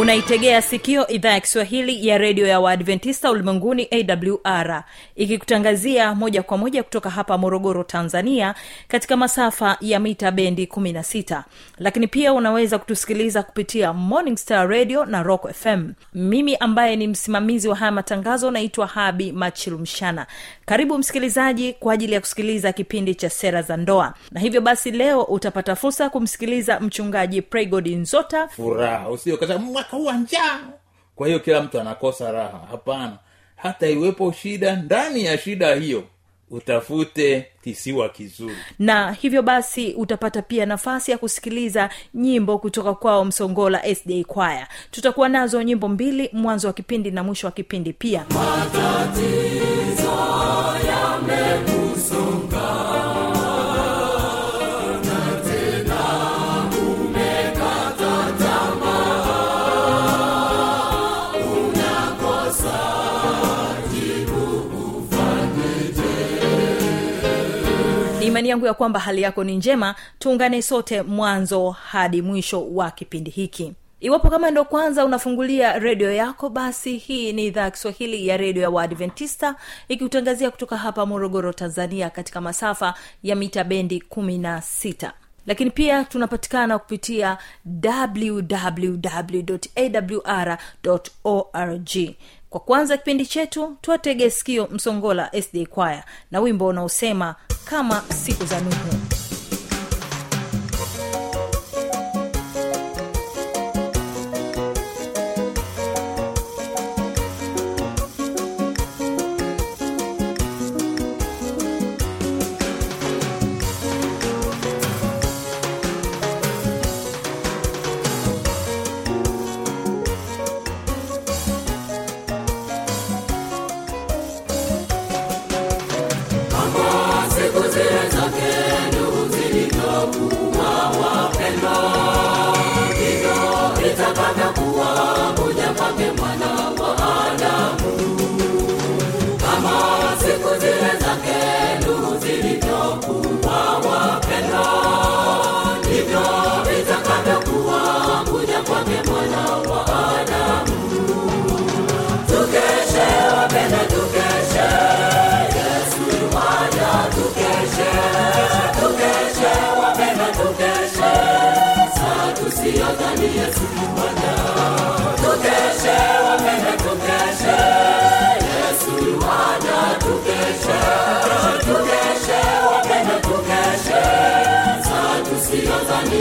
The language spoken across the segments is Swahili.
unaitegea sikio idhaa ya kiswahili ya redio ya waadventista ulimwenguni awr ikikutangazia moja kwa moja kutoka hapa morogoro tanzania katika masafa ya mita bendi 16 lakini pia unaweza kutusikiliza kupitia morning star radio na rock fm mimi ambaye ni msimamizi wa haya matangazo naitwa habi machilumshana karibu msikilizaji kwa ajili ya kusikiliza kipindi cha sera za ndoa. Na hivyo basi leo utapata fursa ya kumsikiliza mchungaji pregod nzota. Furaha usiokata mwaka huwa njaa. Kwa hiyo kila mtu anakosa raha. Hapana hata iwepo shida ndani ya shida hiyo utafute kisiwa kizuri. Na hivyo basi utapata pia nafasi ya kusikiliza nyimbo kutoka kwao msongola sda kwaya. Tutakuwa nazo nyimbo mbili mwanzo wa kipindi na mwisho wa kipindi pia. Ni imani yangu ya kwamba hali yako ni njema. Tuungane sote mwanzo hadi mwisho wa kipindi hiki. Iwapo kama ndo kwanza unafungulia redio yako basi hii ni idhaa ya kiswahili ya redio ya waadventista ikiutangazia kutoka hapa morogoro tanzania katika masafa ya mita bendi 16 lakini pia tunapatikana kupitia wwwawr org kwa kwanza kipindi chetu tuwatege sikio msongola sd kwaya na wimbo unaosema kama siku za nuhu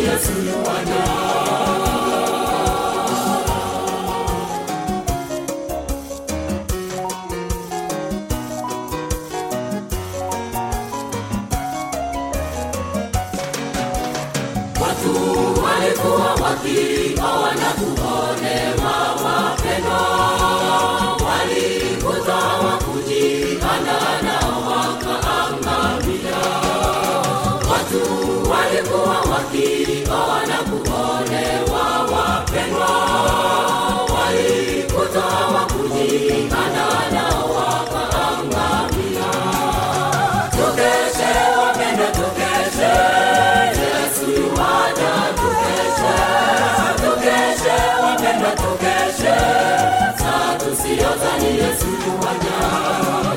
yesu watu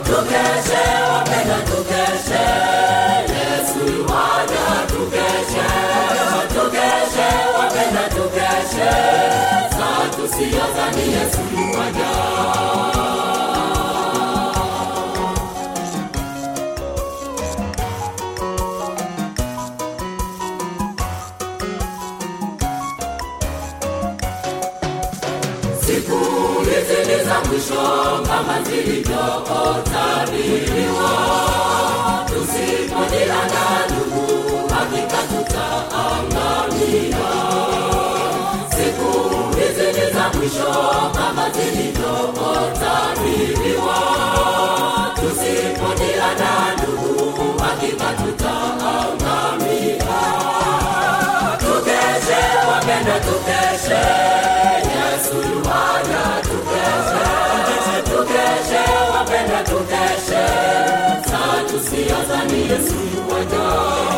tukeshe wapendwa tukeshe yesu yuwaja tukeshe tukeshe wapendwa tukeshe yuwaja kama zilivyotabiriwa tusiozani yesu yuwaja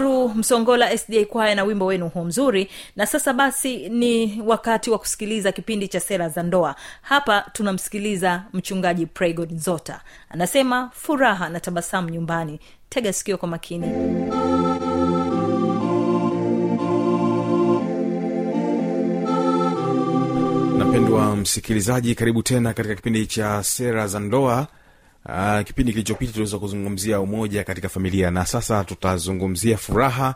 sana msongola sda kwaya na wimbo wenu huu mzuri. Na sasa basi ni wakati wa kusikiliza kipindi cha sera za ndoa. Hapa tunamsikiliza mchungaji pregod zota anasema furaha na tabasamu nyumbani. Tega sikio kwa makini. Napendwa msikilizaji karibu tena katika kipindi cha sera za ndoa uh, kipindi kilichopita tuliweza kuzungumzia umoja katika familia na sasa tutazungumzia furaha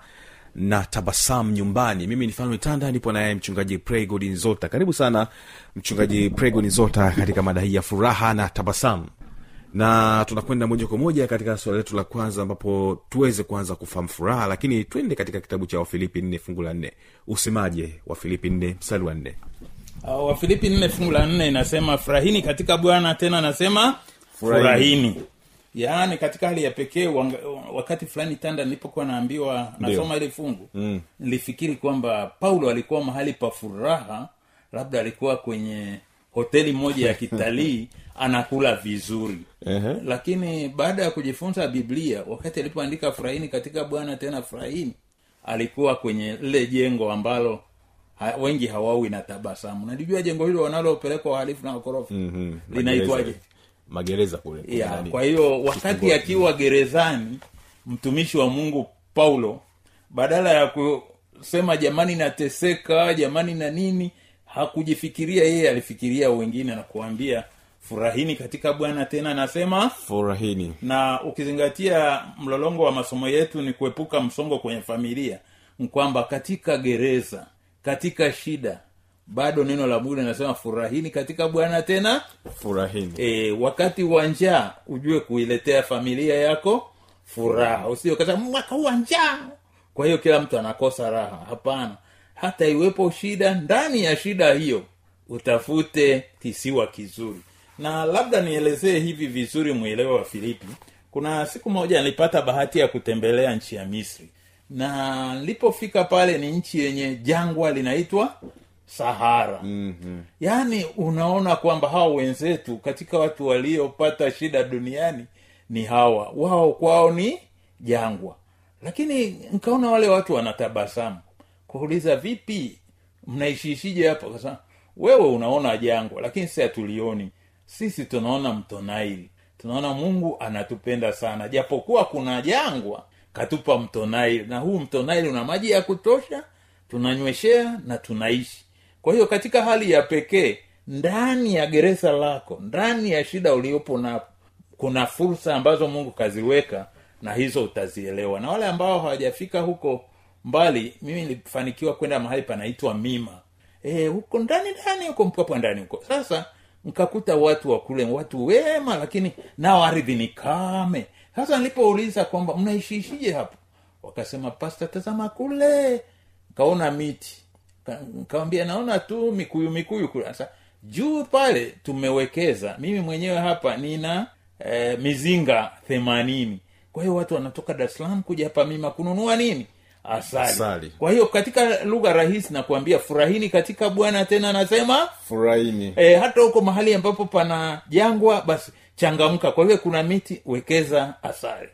na tabasamu nyumbani. Mimi ni tanda nipo naye mchungaji pregod nzota. Karibu sana mchungaji pregod nzota katika mada hii ya furaha na tabasamu. Na tunakwenda moja kwa moja katika suala letu la kwanza ambapo tuweze kuanza kufahamu furaha lakini twende katika kitabu cha wafilipi nne fungu la nne. Usemaje wafilipi nne mstari wa nne? Wafilipi nne fungu la nne inasema furahini katika bwana tena anasema Furahini. yaani katika hali ya pekee wakati fulani tanda nilipokuwa naambiwa nasoma ile fungu mm. nilifikiri kwamba paulo alikuwa mahali pa furaha labda alikuwa kwenye hoteli moja ya kitalii anakula vizuri Ehe. lakini baada ya kujifunza biblia wakati alipoandika furahini katika bwana tena furahini alikuwa kwenye lile jengo ambalo ha, wengi hawawi na tabasamu nalijua jengo hilo wanalopelekwa wahalifu na wakorofi Mhm. linaitwaje Magereza- kule ya kwa hiyo wakati akiwa gerezani mtumishi wa mungu paulo badala ya kusema jamani nateseka jamani na nini hakujifikiria yeye alifikiria wengine na kuambia furahini katika bwana tena nasema furahini. na ukizingatia mlolongo wa masomo yetu ni kuepuka msongo kwenye familia kwamba katika gereza katika shida bado neno la mungu linasema furahini katika bwana tena. Furahini. E, wakati wa njaa ujue kuiletea familia yako furaha. Usio kata mwaka wa njaa. Kwa hiyo kila mtu anakosa raha. Hapana. Hata iwepo shida ndani ya shida hiyo utafute kisiwa kizuri. Na labda nielezee hivi vizuri mwelewe wa filipi. Kuna siku moja nilipata bahati ya kutembelea nchi ya misri. Na nilipofika pale ni nchi yenye jangwa linaitwa sahara. Mm-hmm. yaani unaona kwamba hawa wenzetu katika watu waliopata shida duniani ni hawa. Wao kwao ni jangwa. Lakini nkaona wale watu wanatabasamu. Kuuliza vipi? Mnaishiishije hapo kasema wewe unaona jangwa lakini si hatulioni. Sisi tunaona mto naili tunaona mungu anatupenda sana. Japokuwa kuna jangwa katupa mto naili na huu mto naili una maji ya kutosha tunanyweshea na tunaishi kwa hiyo katika hali ya pekee ndani ya gereza lako ndani ya shida uliopo napo kuna fursa ambazo mungu kaziweka na hizo utazielewa. Na wale ambao hawajafika huko mbali mimi nilifanikiwa kwenda mahali panaitwa mima. E, huko ndani ndani huko mpapwa ndani huko. Sasa nkakuta watu wa watu wema lakini nao ardhi ni kame. Sasa nilipouliza kwamba mnaishiishije hapo? Wakasema pasta tazama kule. Kaona miti Ka- kawambia naona tu mikuyu mikuyu sasa juu pale tumewekeza mimi mwenyewe hapa nina eh, mizinga themanini. Kwa hiyo watu wanatoka dar es salaam kuja hapa mima kununua nini? Asali. Asali. kwa hiyo katika lugha rahisi nakuambia furahini katika bwana tena anasema furahini. e, hata huko mahali ambapo pana jangwa basi changamka. Kwa hiyo kuna miti wekeza asali.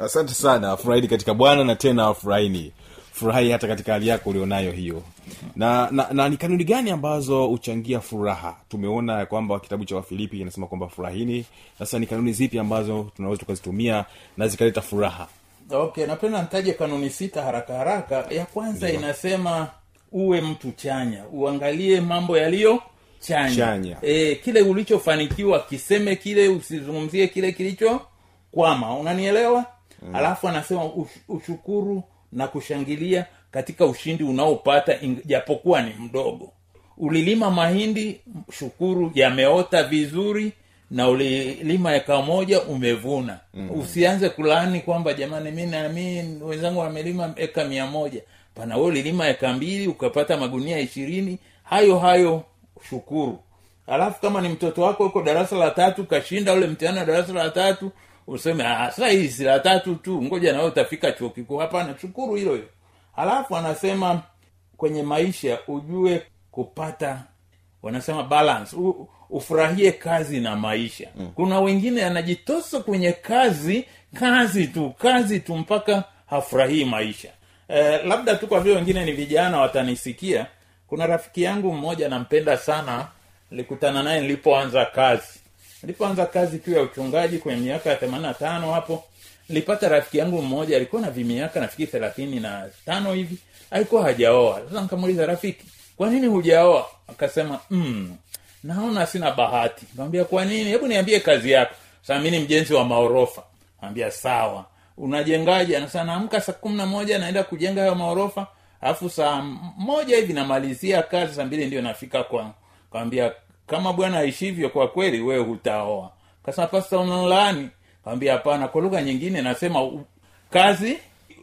Asante sana. Furahini katika bwana na tena furahini furahi hata katika hali yako ulionayo hiyo. Na, na, na ni kanuni gani ambazo huchangia furaha? Tumeona kwamba kitabu cha wafilipi inasema kwamba furahini. Sasa ni kanuni zipi ambazo tunaweza tukazitumia na zikaleta furaha? Okay napenda nitaje kanuni sita haraka haraka. Ya kwanza inasema uwe mtu chanya. Uangalie mambo yaliyo chanya, Chanya. E, kile ulichofanikiwa kiseme kile usizungumzie kile kilichokwama unanielewa? Mm. alafu anasema ush, ushukuru na kushangilia katika ushindi unaopata japokuwa ni mdogo. Ulilima mahindi shukuru yameota vizuri na ulilima eka moja umevuna. Mm. usianze kulaani kwamba jamani mi nami wenzangu wamelima eka mia moja. Pana we ulilima eka mbili ukapata magunia ishirini hayo hayo shukuru. Alafu kama ni mtoto wako uko darasa la tatu kashinda ule mtihani wa darasa la tatu useme "Ah, sasa hii si la tatu tu ngoja nawe utafika chuo kikuu. Hapana shukuru hilo hilo. Halafu anasema kwenye maisha ujue kupata wanasema balance. U, ufurahie kazi na maisha. Mm. kuna wengine anajitosa kwenye kazi kazi tu kazi tu mpaka hafurahii maisha. Eh, labda tu kwa vile wengine ni vijana watanisikia. Kuna rafiki yangu mmoja nampenda sana nilikutana naye nilipoanza kazi nilipoanza kazi tu ya uchungaji kwenye miaka ya themani na tano hapo nilipata rafiki yangu mmoja alikuwa na vimiaka nafikiri thelathini na tano hivi alikuwa hajaoa. Sasa nikamuuliza rafiki kwa nini hujaoa? Akasema mm, naona sina bahati. Kaambia kwa nini? Hebu niambie kazi yako. Sasa mi ni mjenzi wa maorofa. Ambia sawa. Unajengaje? Anasema naamka saa kumi na moja naenda kujenga hayo maorofa alafu saa moja hivi namalizia kazi saa mbili ndio nafika kwa kawambia kama bwana aishivyo kwa kweli wewe hutaoa. Kasema pasta unalaani? Kawambia hapana kwa lugha nyingine nasema kazi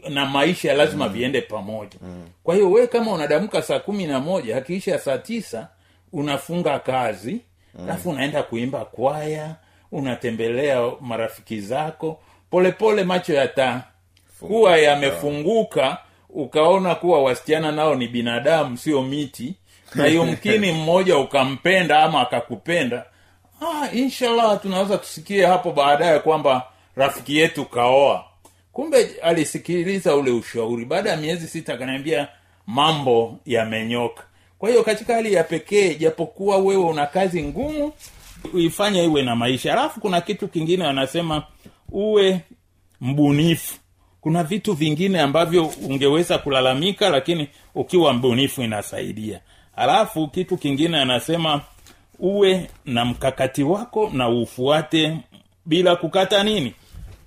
na maisha lazima mm. viende pamoja. Mm. kwa hiyo we kama unadamka saa kumi na moja hakiisha saa tisa unafunga kazi alafu unaenda kuimba kwaya unatembelea marafiki zako polepole pole macho yata kuwa yamefunguka ukaona kuwa wasichana nao ni binadamu sio miti na yumkini mmoja ukampenda ama akakupenda ah, inshallah tunaweza tusikie hapo baadaye kwamba rafiki yetu kaoa. Kumbe alisikiliza ule ushauri. Baada ya miezi sita akaniambia mambo yamenyoka. Kwa hiyo katika hali ya pekee japokuwa wewe una kazi ngumu uifanye iwe na maisha. Alafu kuna kitu kingine wanasema uwe mbunifu. Kuna vitu vingine ambavyo ungeweza kulalamika lakini ukiwa mbunifu inasaidia alafu kitu kingine anasema uwe na mkakati wako na ufuate bila kukata nini?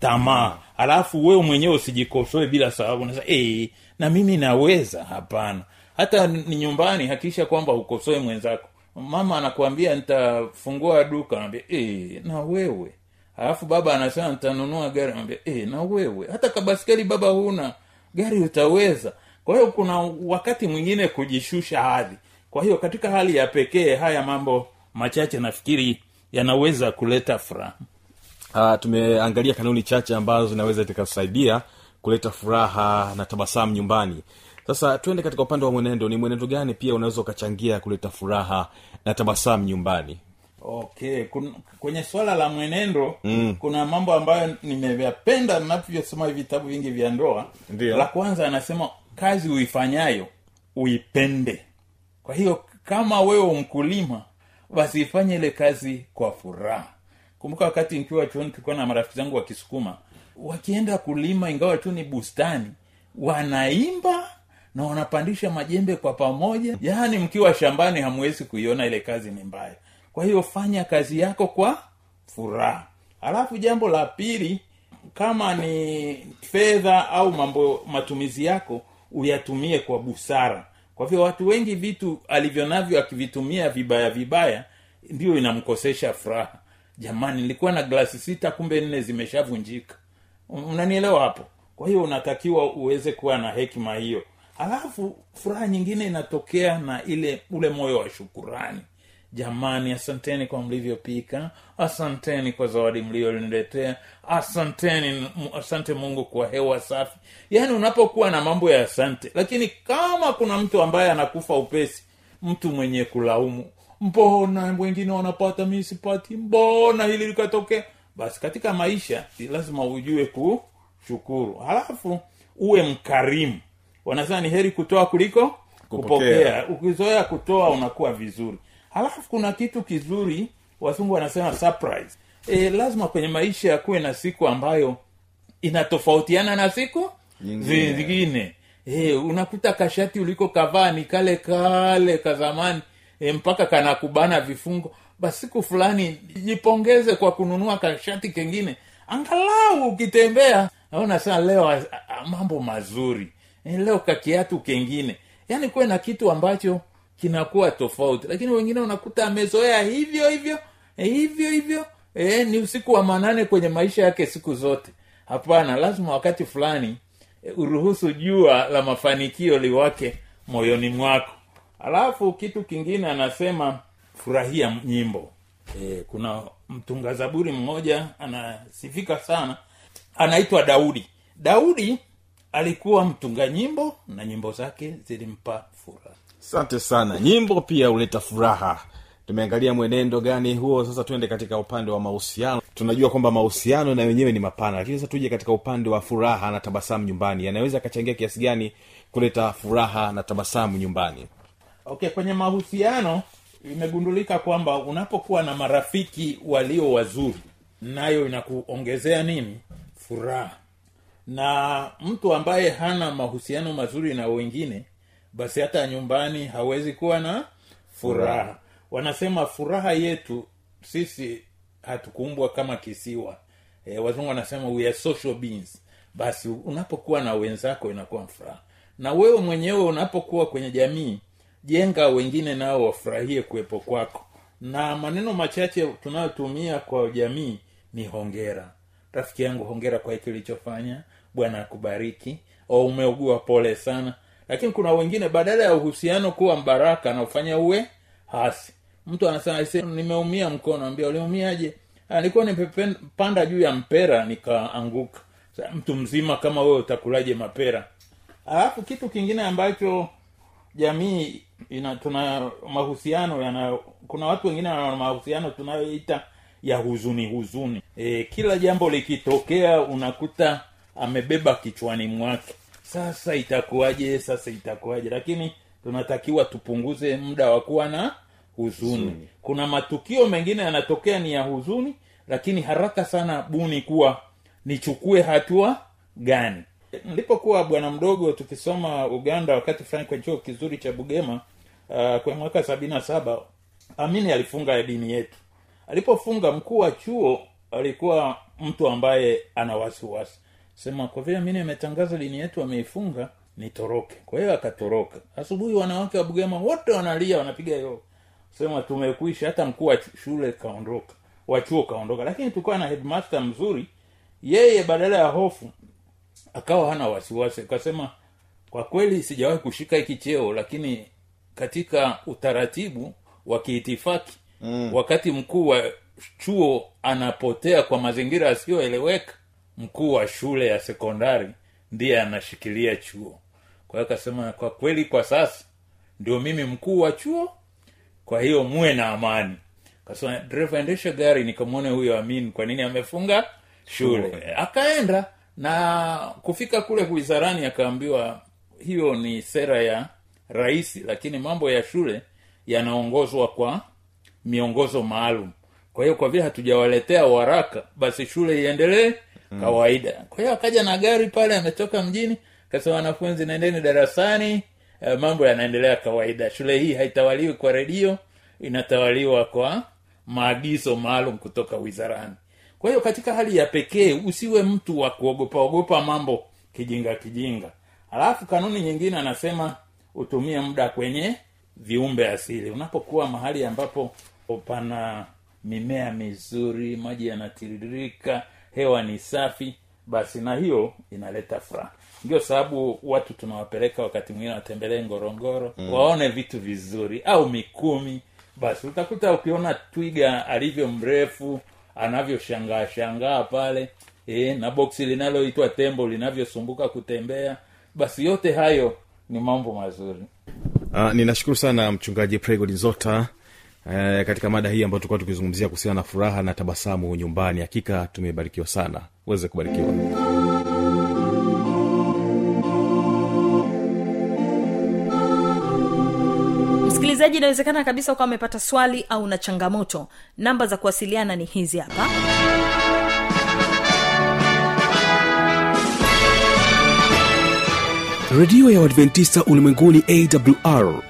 Tamaa. Alafu wewe mwenyewe usijikosoe bila sababu. Hey, na mimi naweza. Hapana. Hata ni nyumbani hakikisha kwamba ukosoe mwenzako. Mama anakuambia nitafungua duka. Anaambia hey, na wewe. Alafu baba anasema nitanunua gari. Anaambia hey, na wewe. Hata kabaskeli baba huna gari utaweza. Kwa hiyo kuna wakati mwingine kujishusha hadhi kwa hiyo katika hali ya pekee haya mambo machache nafikiri yanaweza kuleta furaha. Uh, tumeangalia kanuni chache ambazo zinaweza zikatusaidia kuleta furaha na tabasamu nyumbani. Sasa twende katika upande wa mwenendo. Ni mwenendo gani pia unaweza ukachangia kuleta furaha na tabasamu nyumbani? Okay Kun, kwenye swala la mwenendo mm. kuna mambo ambayo nimeyapenda navyosoma vitabu vingi vya ndoa. Ndiyo. la kwanza anasema kazi uifanyayo uipende kwa hiyo kama wewe mkulima basi ifanye ile kazi kwa furaha. Kumbuka wakati nikiwa chuoni tulikuwa na marafiki zangu wa kisukuma wakienda kulima ingawa tu ni bustani wanaimba na wanapandisha majembe kwa pamoja. Yaani mkiwa shambani hamwezi kuiona ile kazi ni mbaya. Kwa hiyo fanya kazi yako kwa furaha. Alafu jambo la pili kama ni fedha au mambo matumizi yako uyatumie kwa busara kwa hivyo watu wengi vitu alivyo navyo akivitumia vibaya vibaya ndio inamkosesha furaha. Jamani nilikuwa na glasi sita kumbe nne zimeshavunjika. Unanielewa hapo? Kwa hiyo unatakiwa uweze kuwa na hekima hiyo. Alafu furaha nyingine inatokea na ile ule moyo wa shukurani jamani asanteni kwa mlivyopika. Asanteni kwa zawadi mlioniletea. Asanteni asante mungu kwa hewa safi. Yaani unapokuwa na mambo ya asante lakini kama kuna mtu ambaye anakufa upesi mtu mwenye kulaumu mbona wengine wanapata mi sipati mbona hili likatokea? Basi katika maisha lazima ujue kushukuru. Halafu uwe mkarimu. Wanasema ni heri kutoa kuliko Kupokea. kupokea. Ukizoea kutoa unakuwa vizuri halafu kuna kitu kizuri wazungu wanasema surprise. E, lazima kwenye maisha yakuwe na siku ambayo inatofautiana na siku zingine. E, unakuta kashati uliko kavaa ni kale kale ka zamani e, mpaka kanakubana vifungo. Basi siku fulani jipongeze kwa kununua kashati kengine. Angalau ukitembea naona sana leo mambo mazuri. E, leo kakiatu kengine. Yaani kuwe na kitu ambacho kinakuwa tofauti. Lakini wengine unakuta amezoea hivyo hivyo e, hivyo hivyo e, ni usiku wa manane kwenye maisha yake siku zote. Hapana lazima wakati fulani e, uruhusu jua la mafanikio liwake moyoni mwako. Alafu kitu kingine anasema furahia nyimbo. E, kuna mtunga zaburi mmoja anasifika sana anaitwa daudi. Daudi alikuwa mtunga nyimbo na nyimbo zake zilimpa furaha asante sana. Nyimbo pia huleta furaha. Tumeangalia mwenendo gani huo. Sasa tuende katika upande wa mahusiano. Tunajua kwamba mahusiano na wenyewe ni mapana lakini sasa tuje katika upande wa furaha na tabasamu nyumbani. Yanaweza akachangia kiasi gani kuleta furaha na tabasamu nyumbani? Okay kwenye mahusiano imegundulika kwamba unapokuwa na marafiki walio wazuri nayo inakuongezea nini? Furaha. Na mtu ambaye hana mahusiano mazuri na wengine basi hata nyumbani hawezi kuwa na furaha. Wanasema furaha yetu sisi hatukuumbwa kama kisiwa. E, wazungu wanasema we are social beings. Basi unapokuwa na wenzako inakuwa furaha. Na wewe mwenyewe unapokuwa kwenye jamii jenga wengine nao wafurahie kuwepo kwako. Na maneno machache tunayotumia kwa jamii ni hongera. Rafiki yangu hongera kwa hiki ulichofanya bwana akubariki. Au umeugua pole sana lakini kuna wengine badala ya uhusiano kuwa mbaraka anaofanya uwe hasi. Mtu anasema nimeumia mkono. Ambia uliumiaje? "Ah, nilikuwa nimepanda juu ya mpera nikaanguka. Mtu mzima kama wewe utakulaje mapera? Alafu kitu kingine ambacho jamii ina tuna mahusiano yana kuna watu wengine wana mahusiano tunayoita ya huzuni huzuni. E, kila jambo likitokea unakuta amebeba kichwani mwake sasa itakuwaje? Sasa itakuwaje? Lakini tunatakiwa tupunguze muda wa kuwa na huzuni. Kuna matukio mengine yanatokea ni ya huzuni lakini haraka sana buni kuwa nichukue hatua gani. Nilipokuwa bwana mdogo tukisoma uganda wakati fulani kwenye chuo kizuri cha bugema uh, kwenye mwaka sabini na saba amini alifunga dini yetu. Alipofunga mkuu wa chuo alikuwa mtu ambaye ana wasiwasi sema kwa vile mimi nimetangaza dini yetu ameifunga nitoroke. Kwa hiyo akatoroka. Asubuhi wanawake wa bugema wote wanalia wanapiga yo. Sema tumekwisha. Hata mkuu wa shule kaondoka wa chuo kaondoka. Lakini tulikuwa na headmaster mzuri. Yeye badala ya hofu akawa hana wasiwasi. Akasema kwa kweli sijawahi kushika hiki cheo lakini katika utaratibu wa kiitifaki mm. wakati mkuu wa chuo anapotea kwa mazingira yasiyoeleweka mkuu wa shule ya sekondari ndiye anashikilia chuo. Kwa hiyo akasema kwa kweli kwa sasa ndio mimi mkuu wa chuo kwa hiyo muwe na amani. Kasema dereva endesha gari nikamwone huyo amin kwa nini amefunga shule. Akaenda na kufika kule wizarani akaambiwa hiyo ni sera ya rais lakini mambo ya shule yanaongozwa kwa miongozo maalum. Kwa hiyo kwa vile hatujawaletea waraka basi shule iendelee kawaida. Kwa hiyo akaja na gari pale ametoka mjini kasema wanafunzi naendeni darasani. Eh, mambo yanaendelea kawaida. Shule hii haitawaliwi kwa redio inatawaliwa kwa maagizo maalum kutoka wizarani. Kwa hiyo katika hali ya pekee usiwe mtu wa kuogopa ogopa mambo kijinga kijinga. Alafu kanuni nyingine anasema utumie muda kwenye viumbe asili. Unapokuwa mahali ambapo pana mimea mizuri maji yanatiririka hewa ni safi basi na hiyo inaleta furaha. Ndio sababu watu tunawapeleka wakati mwingine watembelee ngorongoro mm. waone vitu vizuri au mikumi. Basi utakuta ukiona twiga alivyo mrefu anavyoshangaa shangaa pale e, na boksi linaloitwa tembo linavyosumbuka kutembea basi yote hayo ni mambo mazuri. Uh, ninashukuru sana mchungaji pregod Uh, katika mada hii ambayo tulikuwa tukizungumzia kuhusiana na furaha na tabasamu nyumbani hakika tumebarikiwa sana. Uweze kubarikiwa. Msikilizaji inawezekana kabisa ukawa amepata swali au na changamoto. Namba za kuwasiliana ni hizi hapa. Redio ya uadventista ulimwenguni awr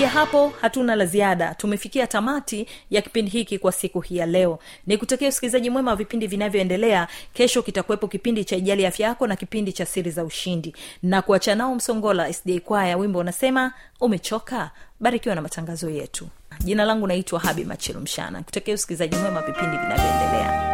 kufikia hapo hatuna la ziada. Tumefikia tamati ya kipindi hiki kwa siku hii ya leo. Ni kutekea usikilizaji mwema wa vipindi vinavyoendelea. Kesho kitakuwepo kipindi cha ijali afya yako na kipindi cha siri za ushindi. Na kuachanao msongola sda kwaya wimbo unasema umechoka? Barikiwa na matangazo yetu. Jina langu naitwa habi machelu mshana. Kutakia usikilizaji mwema vipindi vinavyoendelea